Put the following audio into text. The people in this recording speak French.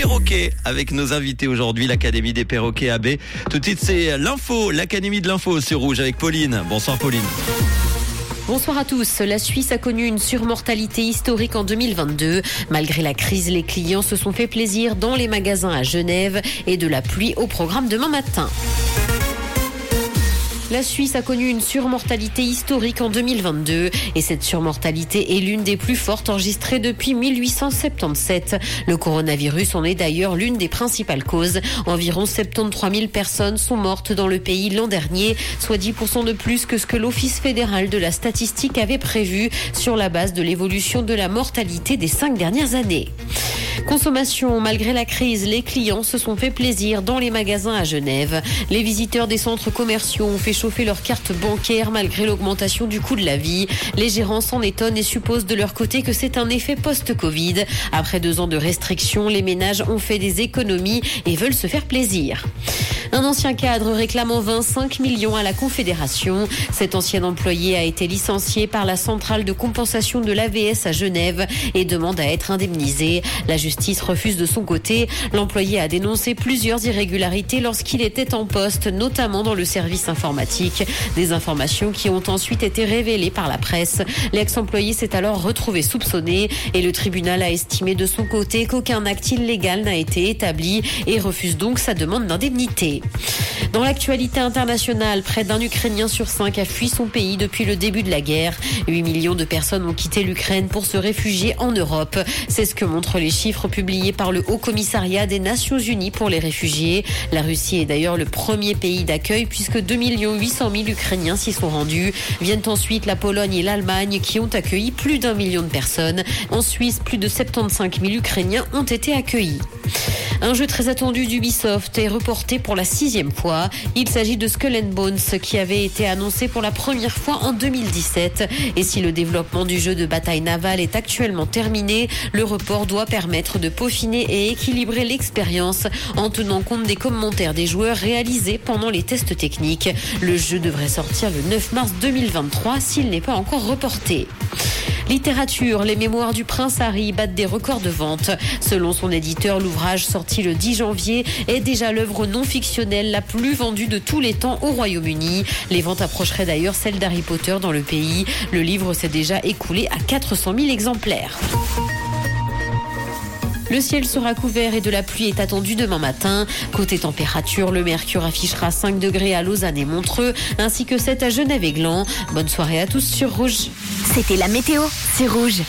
perroquets avec nos invités aujourd'hui, l'Académie des perroquets AB. Tout de suite, c'est l'info, l'Académie de l'info sur Rouge avec Pauline. Bonsoir Pauline. Bonsoir à tous. La Suisse a connu une surmortalité historique en 2022. Malgré la crise, les clients se sont fait plaisir dans les magasins à Genève et de la pluie au programme demain matin. La Suisse a connu une surmortalité historique en 2022 et cette surmortalité est l'une des plus fortes enregistrées depuis 1877. Le coronavirus en est d'ailleurs l'une des principales causes. Environ 73 000 personnes sont mortes dans le pays l'an dernier, soit 10% de plus que ce que l'Office fédéral de la statistique avait prévu sur la base de l'évolution de la mortalité des cinq dernières années. Consommation, malgré la crise, les clients se sont fait plaisir dans les magasins à Genève. Les visiteurs des centres commerciaux ont fait chauffer leurs cartes bancaires malgré l'augmentation du coût de la vie. Les gérants s'en étonnent et supposent de leur côté que c'est un effet post-Covid. Après deux ans de restrictions, les ménages ont fait des économies et veulent se faire plaisir. Un ancien cadre réclamant 25 millions à la Confédération. Cet ancien employé a été licencié par la centrale de compensation de l'AVS à Genève et demande à être indemnisé. La justice refuse de son côté. L'employé a dénoncé plusieurs irrégularités lorsqu'il était en poste, notamment dans le service informatique. Des informations qui ont ensuite été révélées par la presse. L'ex-employé s'est alors retrouvé soupçonné et le tribunal a estimé de son côté qu'aucun acte illégal n'a été établi et refuse donc sa demande d'indemnité. Dans l'actualité internationale, près d'un Ukrainien sur cinq a fui son pays depuis le début de la guerre. 8 millions de personnes ont quitté l'Ukraine pour se réfugier en Europe. C'est ce que montrent les chiffres publiés par le Haut Commissariat des Nations Unies pour les réfugiés. La Russie est d'ailleurs le premier pays d'accueil puisque 2 800 000 Ukrainiens s'y sont rendus. Viennent ensuite la Pologne et l'Allemagne qui ont accueilli plus d'un million de personnes. En Suisse, plus de 75 000 Ukrainiens ont été accueillis. Un jeu très attendu d'Ubisoft est reporté pour la sixième fois. Il s'agit de Skull and Bones qui avait été annoncé pour la première fois en 2017. Et si le développement du jeu de bataille navale est actuellement terminé, le report doit permettre de peaufiner et équilibrer l'expérience en tenant compte des commentaires des joueurs réalisés pendant les tests techniques. Le jeu devrait sortir le 9 mars 2023 s'il n'est pas encore reporté. Littérature, les mémoires du prince Harry battent des records de vente. Selon son éditeur, l'ouvrage sorti le 10 janvier est déjà l'œuvre non fictionnelle la plus vendue de tous les temps au Royaume-Uni. Les ventes approcheraient d'ailleurs celles d'Harry Potter dans le pays. Le livre s'est déjà écoulé à 400 000 exemplaires. Le ciel sera couvert et de la pluie est attendue demain matin. Côté température, le mercure affichera 5 degrés à Lausanne et Montreux, ainsi que 7 à Genève et Gland. Bonne soirée à tous sur Rouge. C'était la météo, c'est Rouge.